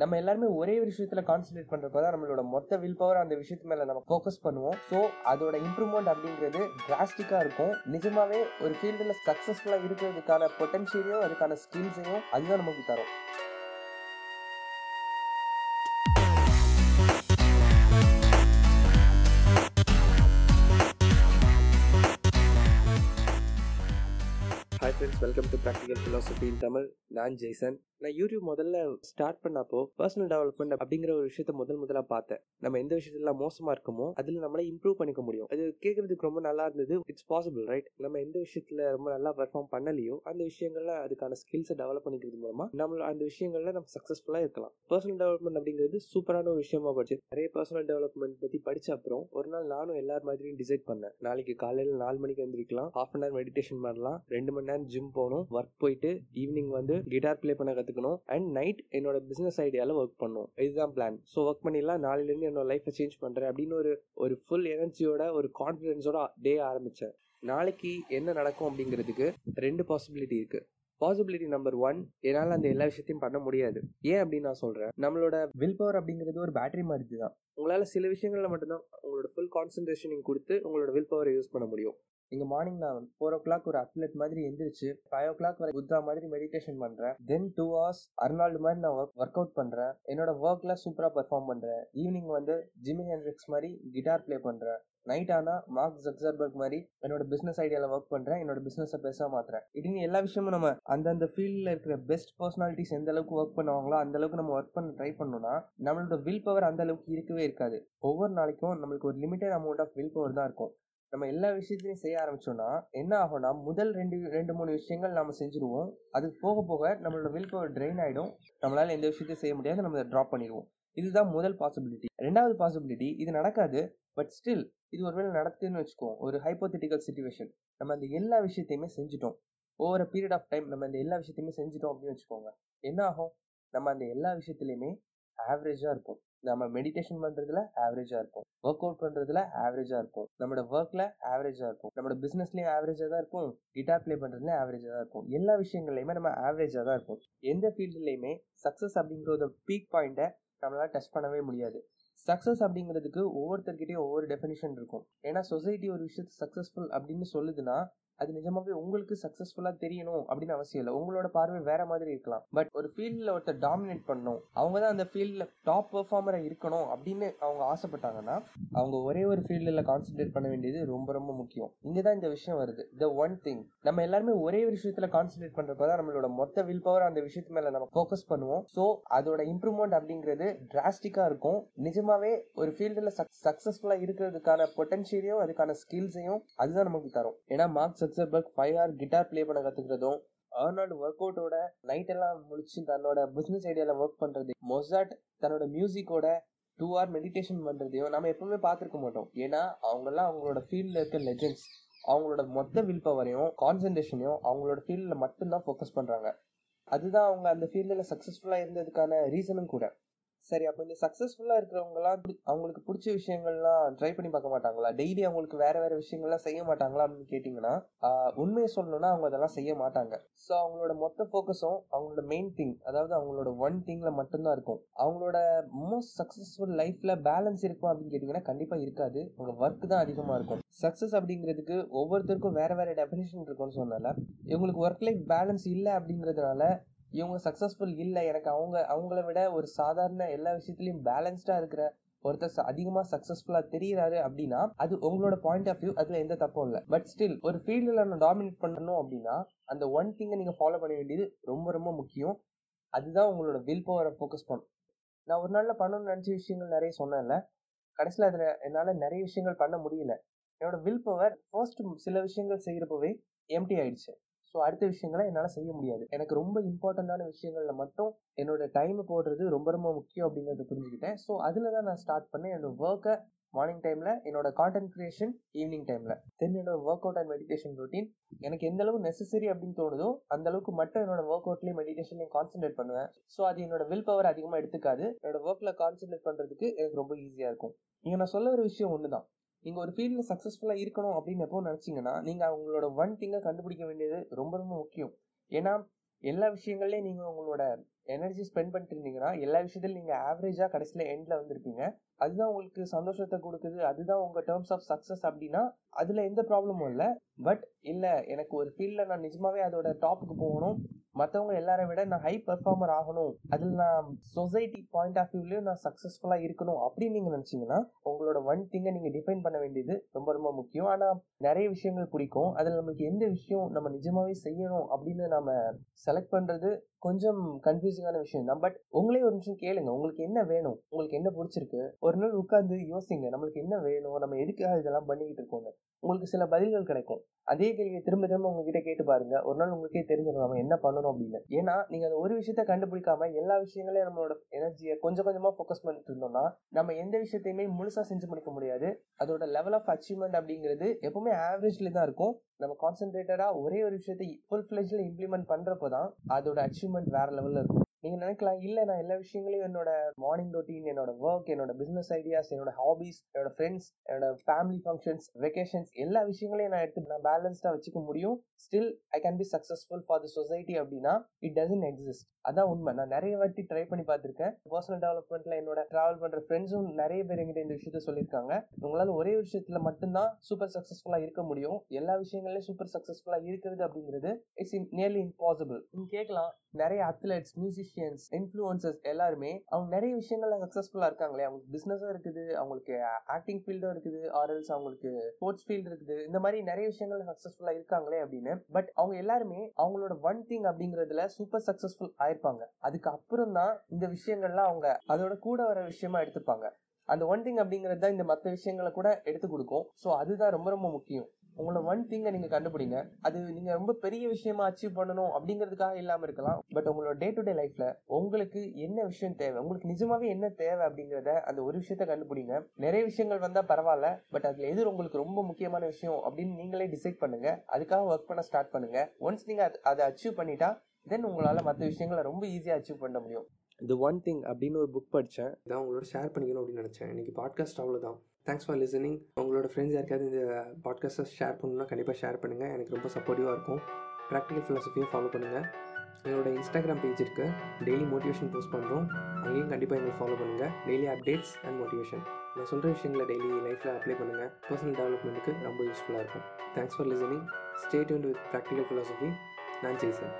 நம்ம எல்லாருமே ஒரே ஒரு விஷயத்துல கான்சென்ட்ரேட் பண்றப்போ தான் நம்மளோட மொத்த வில் பவர் அந்த விஷயத்து மேல நம்ம ஃபோக்கஸ் பண்ணுவோம். ஸோ அதோட இம்ப்ரூவ்மெண்ட் அப்படிங்கிறது டிராஸ்டிக்கா இருக்கும். நிஜமாவே ஒரு ஃபீல்டில் சக்ஸஸ்ஃபுல்லாக இருக்கிறதுக்கான பொட்டன்ஷியலையும் அதுக்கான ஸ்கில்ஸையும் அதுதான் நமக்கு தரும். Hi friends welcome to practical philosophy in Tamil நான் ஜெய்சன் நான் யூடியூப் முதல்ல ஸ்டார்ட் பண்ணப்போ பர்சனல் டெவலப்மெண்ட் அப்படிங்கிற ஒரு விஷயத்த முதல் முதலாக பார்த்தேன். நம்ம எந்த விஷயத்துல மோசமாக இருக்கமோ அதில் நம்மளை இம்ப்ரூவ் பண்ணிக்க முடியும். அது கேட்கறதுக்கு ரொம்ப நல்லா இருந்தது. இட்ஸ் பாசிபிள் ரைட் நம்ம எந்த விஷயத்தில் ரொம்ப நல்லா பெர்ஃபார்ம் பண்ணலையோ அந்த விஷயங்கள்ல அதுக்கான ஸ்கில்ஸை டெவலப் பண்ணிக்கிறது மூலமா நம்ம அந்த விஷயங்கள்ல நம்ம சக்ஸஸ்ஃபுல்லாக இருக்கலாம். பர்சனல் டெவலப்மெண்ட் அப்படிங்கிறது சூப்பரான ஒரு விஷயமா படிச்சு நிறைய பர்சனல் டெவலப்மெண்ட் பற்றி படிச்ச அப்புறம் ஒரு நாள் நானும் எல்லார் மாதிரியும் டிசைட் பண்ணேன். நாளைக்கு காலையில் நாலு மணிக்கு எழுந்திரிக்கலாம் ஹாஃப் அன் ஹவர் மெடிடேஷன் பண்ணலாம். ரெண்டு மணி நேரம் ஜிம் போகணும் ஒர்க் போயிட்டு ஈவினிங் வந்து கிட்டார் ப்ளே பண்ண கற்றுக்கணும் அண்ட் நைட் என்னோட பிஸ்னஸ் ஐடியாவில் ஒர்க் பண்ணும் இதுதான் பிளான் ஸோ ஒர்க் பண்ணிடலாம். நாளையிலேருந்து என்னோட லைஃப்பை சேஞ்ச் பண்ணுறேன் அப்படின்னு ஒரு ஒரு ஃபுல் எனர்ஜியோட ஒரு கான்ஃபிடென்ஸோட டே ஆரம்பித்தேன் நாளைக்கு என்ன நடக்கும் அப்படிங்கிறதுக்கு ரெண்டு பாசிபிலிட்டி இருக்கு. பாசிபிலிட்டி நம்பர் ஒன் என்னால் அந்த எல்லா விஷயத்தையும் பண்ண முடியாது. ஏன் அப்படின்னு நான் சொல்கிறேன் நம்மளோட வில் பவர் அப்படிங்கிறது ஒரு பேட்டரி மாதிரி தான். உங்களால் சில விஷயங்களில் மட்டும்தான் உங்களோட ஃபுல் கான்சன்ட்ரேஷனிங் கொடுத்து உங்களோட வில் பவரை யூஸ் பண்ண முடியும். இங்கே மார்னிங் நான் ஃபோர் ஓ கிளாக் ஒரு அத்லெட் மாதிரி எந்திரிச்சு ஃபைவ் ஓ கிளாக் வரை புத்தா மாதிரி மெடிடேஷன் பண்ணுறேன் தென் டூ ஹவர்ஸ் அர்னால்டு மாதிரி நான் ஒர்க் ஒர்க் அவுட் பண்ணுறேன் என்னோட ஒர்க்கில் சூப்பராக பர்ஃபார்ம் பண்ணுறேன் ஈவினிங் வந்து ஜிமி ஹென்ரிக்ஸ் மாதிரி கிட்டார் ப்ளே பண்ணுறேன் நைட் ஆனால் மார்க் ஜக்சர்பர்க் மாதிரி என்னோட பிஸ்னஸ் ஐடியாவில் ஒர்க் பண்ணுறேன் என்னோட பிஸ்னஸை பெருசாக மாற்றுறேன் இப்படின்னு எல்லா விஷயமும் நம்ம அந்தந்த ஃபீல்டில் இருக்கிற பெஸ்ட் பர்சனாலிட்டிஸ் எந்த அளவுக்கு ஒர்க் பண்ணுவாங்களோ அந்த அளவுக்கு நம்ம ஒர்க் பண்ண ட்ரை பண்ணோம்னா நம்மளோட வில் பவர் அந்த அளவுக்கு இருக்கவே இருக்காது. ஒவ்வொரு நாளைக்கும் நம்மளுக்கு ஒரு limited amount of will power தான் இருக்கும். நம்ம எல்லா விஷயத்தையும் செய்ய ஆரம்பிச்சோம்னா என்ன ஆகும்னா முதல் ரெண்டு ரெண்டு மூணு விஷயங்கள் நம்ம செஞ்சுருவோம். அதுக்கு போக போக நம்மளோட வில் பவர் ட்ரெயின் ஆகிடும் நம்மளால எந்த விஷயத்தையும் செய்ய முடியாது. நம்ம ட்ராப் பண்ணிடுவோம். இதுதான் முதல் பாசிபிலிட்டி ரெண்டாவது பாசிபிலிட்டி இது நடக்காது. பட் ஸ்டில் இது ஒருவேளை நடத்துன்னு வச்சுக்கோ ஒரு ஹைப்போதெட்டிக்கல் சுச்சுவேஷன் நம்ம அந்த எல்லா விஷயத்தையுமே செஞ்சுட்டோம். ஓவர் பீரியட் ஆஃப் டைம் நம்ம அந்த எல்லா விஷயத்தையுமே செஞ்சுட்டோம் அப்படின்னு வச்சுக்கோங்க. என்ன ஆகும்? நம்ம அந்த எல்லா விஷயத்துலையுமே ஆவரேஜாக இருக்கும். நம்ம மெடிடேஷன் பண்றதுல ஆவரேஜா இருக்கும். ஒர்க் அவுட் பண்றதுல ஆவரேஜா இருக்கும். நம்மளோட ஒர்க்ல ஆவரேஜா இருக்கும். நம்மளோட பிசினஸ்லயும் ஆவரேஜா தான் இருக்கும். கிட்டார் பிளே பண்றதுல ஆவரேஜா தான் இருக்கும். எல்லா விஷயங்கள்லயுமே நம்ம ஆவரேஜா தான் இருக்கும் எந்த ஃபீல்ட்லயுமே சக்சஸ் அப்படிங்கிற ஒரு பீக் பாயிண்ட்டை நம்மளால டச் பண்ணவே முடியாது. சக்ஸஸ் அப்படிங்கிறதுக்கு ஒவ்வொருத்தர்கிட்டயும் ஒவ்வொரு டெஃபினிஷன் இருக்கும். ஏன்னா சொசைட்டி ஒரு விஷயத்தை சக்ஸஸ்ஃபுல் அப்படின்னு சொல்லுதுன்னா அது நிஜமாவே உங்களுக்கு சக்சஸ்ஃபுல்லா தெரியணும் அப்படின்னு அவசியம் இல்லை. உங்களோட பார்வை வேற மாதிரி இருக்கலாம். பட் ஒரு ஃபீல்டில் ஒருத்தர் டாமினேட் பண்ணணும். அவங்க தான் அந்த ஃபீல்டில் டாப் பெர்ஃபார்மரா இருக்கணும் அப்படின்னு அவங்க ஆசைப்பட்டாங்கன்னா அவங்க ஒரே ஒரு ஃபீல்டில் கான்சென்ட்ரேட் பண்ண வேண்டியது ரொம்ப ரொம்ப முக்கியம். இங்கே தான் இந்த விஷயம் வருது. த ஒன் திங் நம்ம எல்லாருமே ஒரே ஒரு விஷயத்துல கான்சென்ட்ரேட் பண்றப்ப தான் நம்மளோட மொத்த வில் பவர் அந்த விஷயத்து மேல நம்ம ஃபோக்கஸ் பண்ணுவோம். ஸோ அதோட இம்ப்ரூவ்மெண்ட் அப்படிங்கிறது டிராஸ்டிக்கா இருக்கும். நிஜமாவே ஒரு ஃபீல்டில் சக்சஸ்ஃபுல்லா இருக்கிறதுக்கான பொட்டன்ஷியலையும் அதுக்கான ஸ்கில்ஸையும் அதுதான் நமக்கு தரும். ஏன்னா Marks Zuckerberg five hour guitar play பண்ண கற்றுக்கிறதும் அர்னால்டு ஒர்க் அவுட்டோட நைட் எல்லாம் முடிச்சு தன்னோட பிஸ்னஸ் ஐடியாவில் ஒர்க் பண்ணுறது மொசாட் தன்னோட மியூசிக்கோட டூ ஹவர் மெடிடேஷன் பண்ணுறதையும் நம்ம எப்பவுமே பார்த்துருக்க மாட்டோம். ஏன்னா அவங்கெல்லாம் அவங்களோட ஃபீல்டில் இருக்க லெஜெண்ட்ஸ் அவங்களோட மொத்த வில் பவரையும் கான்சன்ட்ரேஷனையும் அவங்களோட ஃபீல்டில் மட்டும்தான் ஃபோக்கஸ் பண்ணுறாங்க அதுதான் அவங்க அந்த ஃபீல்டில் சக்ஸஸ்ஃபுல்லாக இருந்ததுக்கான ரீசனும் கூட. சரி அப்போ இந்த சக்ஸஸ்ஃபுல்லாக இருக்கிறவங்களாம் அவங்களுக்கு பிடிச்ச விஷயங்கள்லாம் ட்ரை பண்ணி பார்க்க மாட்டாங்களா? டெய்லி அவங்களுக்கு வேற வேற விஷயங்கள்லாம் செய்ய மாட்டாங்களா அப்படின்னு கேட்டிங்கன்னா உண்மையை சொல்லணும்னா அவங்க அதெல்லாம் செய்ய மாட்டாங்க. ஸோ அவங்களோட மொத்த ஃபோக்கஸும் அவங்களோட மெயின் திங் அதாவது அவங்களோட ஒன் திங்கில் மட்டும்தான் இருக்கும். அவங்களோட மோஸ்ட் சக்ஸஸ்ஃபுல் லைஃப்ல பேலன்ஸ் இருக்கும் அப்படின்னு கேட்டிங்கன்னா கண்டிப்பாக இருக்காது. அவங்க ஒர்க் தான் அதிகமாக இருக்கும். சக்ஸஸ் அப்படிங்கிறதுக்கு ஒவ்வொருத்தருக்கும் வேற வேற டெஃபினேஷன் இருக்கும்னு சொன்னால இவங்களுக்கு ஒர்க் லைஃப் பேலன்ஸ் இல்லை அப்படிங்கிறதுனால இவங்க சக்ஸஸ்ஃபுல் இல்லை. எனக்கு அவங்க அவங்கள விட ஒரு சாதாரண எல்லா விஷயத்துலையும் பேலன்ஸ்டாக இருக்கிற ஒருத்தர் அதிகமா சக்சஸ்ஃபுல்லா தெரியறாரு அப்படின்னா அது உங்களோட பாயிண்ட் ஆஃப் வியூ அதுல எந்த தப்பும் இல்லை. பட் ஸ்டில் ஒரு ஃபீல்டில் நான் டாமினேட் பண்ணணும் அப்படின்னா அந்த ஒன் திங்கை நீங்க ஃபாலோ பண்ண வேண்டியது ரொம்ப ரொம்ப முக்கியம். அதுதான் உங்களோட வில் பவரை ஃபோக்கஸ் பண்ணும் நான் ஒரு நாளில் பண்ணணும்னு நினச்ச விஷயங்கள் நிறைய சொன்னேன்ல. கடைசியில் அதில் என்னால் நிறைய விஷயங்கள் பண்ண முடியல. என்னோட வில் பவர் ஃபர்ஸ்ட் சில விஷயங்கள் செய்கிறப்பவே எம்டி ஆயிடுச்சு. ஸோ அடுத்த விஷயங்களை என்னால் செய்ய முடியாது. எனக்கு ரொம்ப இம்பார்ட்டண்ட்டான விஷயங்களில் மட்டும் என்னோட டைமை போடுறது ரொம்ப ரொம்ப முக்கியம் அப்படிங்கிறத புரிஞ்சுக்கிட்டேன். ஸோ அதில் தான் நான் ஸ்டார்ட் பண்ணேன். என்னோட ஒர்க்கை மார்னிங் டைமில் என்னோட கான்டென்ட் கிரியேஷன் ஈவினிங் டைமில் தென் என்னோட work out and meditation routine எனக்கு எந்த அளவுக்கு நெசசரி அப்படின்னு தோணுதோ அந்த அளவுக்கு மட்டும் என்னோட ஒர்க் அவுட்லேயும் மெடிடேஷன்லையும் கான்சென்ட்ரேட் பண்ணுவேன். ஸோ அது என்னோட வில் பவர் அதிகமாக எடுத்துக்காது. என்னோட ஒர்க்கில் கான்சென்ட்ரேட் பண்ணுறதுக்கு எனக்கு ரொம்ப ஈஸியாக இருக்கும். இங்கே நான் சொல்ல ஒரு விஷயம் ஒன்று தான் நீங்கள் ஒரு ஃபீல்டில் சக்ஸஸ்ஃபுல்லாக இருக்கணும் அப்படின்னு எப்போ நினச்சிங்கன்னா நீங்கள் அவங்களோட ஒன் திங்கை கண்டுபிடிக்க வேண்டியது ரொம்ப ரொம்ப முக்கியம். ஏன்னா எல்லா விஷயங்கள்லையும் நீங்கள் உங்களோட எனர்ஜி ஸ்பெண்ட் பண்ணிட்டு இருந்தீங்கன்னா எல்லா விஷயத்துலையும் நீங்கள் ஆவரேஜாக கடைசியில் எண்டில் வந்திருப்பீங்க. அதுதான் உங்களுக்கு சந்தோஷத்தை கொடுக்குது. அதுதான் உங்கள் டேர்ம்ஸ் ஆஃப் சக்ஸஸ் அப்படின்னா அதில் எந்த ப்ராப்ளமும் இல்லை. பட் இல்லை எனக்கு ஒரு ஃபீல்டில் நான் நிஜமாவே அதோட டாப்புக்கு போகணும். மற்றவங்க எல்லாரை விட நான் ஹை பெர்ஃபார்மர் ஆகணும். அதில் நான் சொசைட்டி பாயிண்ட் ஆஃப் வியூலையும் நான் சக்ஸஸ்ஃபுல்லாக இருக்கணும் அப்படின்னு நீங்கள் நினச்சிங்கன்னா உங்களோட ஒன் திங்கை நீங்கள் டிஃபைன் பண்ண வேண்டியது ரொம்ப ரொம்ப முக்கியம். ஆனால் நிறைய விஷயங்கள் பிடிக்கும். அதில் நம்மளுக்கு எந்த விஷயம் நம்ம நிஜமாகவே செய்யணும் அப்படின்னு நம்ம செலக்ட் பண்ணுறது கொஞ்சம் கன்ஃபியூசிங்கான விஷயம் தான். பட் உங்களே ஒரு நிமிஷம் கேளுங்க. உங்களுக்கு என்ன வேணும்? உங்களுக்கு என்ன பிடிச்சிருக்கு? ஒரு நாள் உட்காந்து யோசிங்க. நம்மளுக்கு என்ன வேணும்? நம்ம எதுக்காக இதெல்லாம் பண்ணிக்கிட்டு இருக்கோங்க உங்களுக்கு சில பதில்கள் கிடைக்கும். அதே கேள்வியை திரும்ப திரும்ப உங்ககிட்ட கேட்டு பாருங்க. ஒரு நாள் உங்களுக்கே தெரிஞ்சிடும் நம்ம என்ன பண்ணணும் அப்படின்னு. ஏன்னா நீங்க அந்த ஒரு விஷயத்த கண்டுபிடிக்காம எல்லா விஷயங்களையும் நம்மளோட எனர்ஜியை கொஞ்சம் கொஞ்சமா ஃபோக்கஸ் பண்ணிட்டு இருந்தோம்னா நம்ம எந்த விஷயத்தையுமே முழுசா செஞ்சு முடிக்க முடியாது. அதோட லெவல் ஆஃப் அச்சீவ்மெண்ட் அப்படிங்கிறது எப்பவுமே ஆவரேஜ்ல தான் இருக்கும். நம்ம கான்சென்ட்ரேட்டடா ஒரே ஒரு விஷயத்தை ஃபுல் ஃபிளெஜ்ல இம்ப்ளிமெண்ட் பண்றப்போ தான் அதோட அச்சீவ்மெண்ட் வேற லெவல்ல இருக்கும். நீங்கள் நினைக்கலாம். இல்லை நான் எல்லா விஷயங்களையும் என்னோட மார்னிங் ரொட்டீன் என்னோட ஒர்க் என்னோட பிஸ்னஸ் ஐடியாஸ் என்னோட ஹாபிஸ் என்னோட ஃப்ரெண்ட்ஸ் என்னோட ஃபேமிலி ஃபங்க்ஷன்ஸ் வெக்கேஷன்ஸ் எல்லா விஷயங்களையும் நான் எடுத்து நான் பேலன்ஸ்டாக வச்சுக்க முடியும். Still I can be successful for the society அப்படின்னா இட் டசன்ட் எக்ஸிஸ்ட் அதான் உண்மை. நான் நிறைய வாட்டி ட்ரை பண்ணி பார்த்துருக்கேன். பர்சனல் டெவலப்மெண்ட்ல என்னோட ட்ராவல் பண்ற ஃப்ரெண்ட்ஸும் நிறைய பேர் எங்கிட்ட இந்த விஷயத்த சொல்லியிருக்காங்க. உங்களால ஒரே விஷயத்துல மட்டும்தான் சூப்பர் சக்சஸ்ஃபுல்லா இருக்க முடியும். எல்லா விஷயங்களையும் சூப்பர் சக்சஸ்ஃபுல்லா இருக்கிறது அப்படிங்கிறது இட்ஸ் நியர்லி இம்பாசிபிள் நீங்க கேட்கலாம். நிறைய அத்லெட்ஸ் மியூசிஷியன்ஸ் இன்ஃப்ளூயன்சஸ் எல்லாருமே அவங்க நிறைய விஷயங்கள்ல சக்சஸ்ஃபுல்லா இருக்காங்களே அவங்களுக்கு பிசினஸும் இருக்குது அவங்களுக்கு ஆக்டிங் ஃபீல்டும் இருக்குது ஆர்எல்ஸ் அவங்களுக்கு ஸ்போர்ட்ஸ் ஃபீல்டு இருக்குது. இந்த மாதிரி நிறைய விஷயங்கள்ல சக்சஸ்ஃபுல்லா இருக்காங்களே அப்படின்னு? பட் அவங்க எல்லாருமே அவங்களோட ஒன் திங் அப்படிங்கறதுல சூப்பர் சக்சஸ்ஃபுல் ஆயிருப்பாங்க. அதுக்கு அப்புறம் தான் இந்த விஷயங்கள்லாம் அவங்க அதோட கூட வர விஷயமா எடுத்துப்பாங்க. அந்த ஒன் திங் அப்படிங்கிறது தான் இந்த மற்ற விஷயங்களை கூட எடுத்து கொடுக்கும். ஸோ அதுதான் ரொம்ப ரொம்ப முக்கியம். உங்களோட ஒன் திங்கை நீங்க கண்டுபிடிங்க. அது நீங்க ரொம்ப பெரிய விஷயமா அச்சீவ் பண்ணணும் அப்படிங்கிறதுக்காக இல்லாம இருக்கலாம். பட் உங்களோட டே டு டே லைஃப்ல உங்களுக்கு என்ன விஷயம் தேவை? உங்களுக்கு நிஜமாவே என்ன தேவை அப்படிங்கிறத அந்த ஒரு விஷயத்த கண்டுபிடிங்க. நிறைய விஷயங்கள் வந்தா பரவாயில்ல. பட் அதுல எது உங்களுக்கு ரொம்ப முக்கியமான விஷயம் அப்படின்னு நீங்களே டிசைட் பண்ணுங்க. அதுக்காக ஒர்க் பண்ண ஸ்டார்ட் பண்ணுங்க. ஒன்ஸ் நீங்க அதை அச்சீவ் பண்ணிட்டா தென் உங்களால மற்ற விஷயங்களை ரொம்ப ஈஸியா அச்சீவ் பண்ண முடியும். தி ஒன் திங் அப்படின்னு ஒரு புக் படித்தேன் இதான் உங்களோட ஷேர் பண்ணிக்கணும் அப்படின்னு நினச்சேன். இன்றைக்கி பாட்காஸ்ட் அவ்வளோதான் தேங்க்ஸ் ஃபார் லிசனிங் உங்களோட ஃப்ரெண்ட்ஸ் யாருக்காவது இந்த பாட்காஸ்ட்டை ஷேர் பண்ணணும்னா கண்டிப்பாக ஷேர் பண்ணுங்கள் எனக்கு ரொம்ப சப்போர்ட்டிவாக இருக்கும். ப்ராக்டிக்கல் ஃபிலாசபியை ஃபாலோ பண்ணுங்கள் எங்களோட இன்ஸ்டாகிராம் பேஜ் இருக்குது டெய்லி மோட்டிவேஷன் போஸ்ட் பண்ணுறோம் அங்கேயும் கண்டிப்பாக எங்களை ஃபாலோ பண்ணுங்கள் டெய்லி அப்டேட்ஸ் அண்ட் மோட்டிவேஷன் நான் சொல்கிற விஷயங்களை டெய்லி லைஃப்பில் அப்ளை பண்ணுங்கள் பர்சனல் டெவலப்மெண்ட்டுக்கு ரொம்ப யூஸ்ஃபுல்லாக இருக்கும். Thanks for listening stayed with practical philosophy நான் ஜெய்சன்.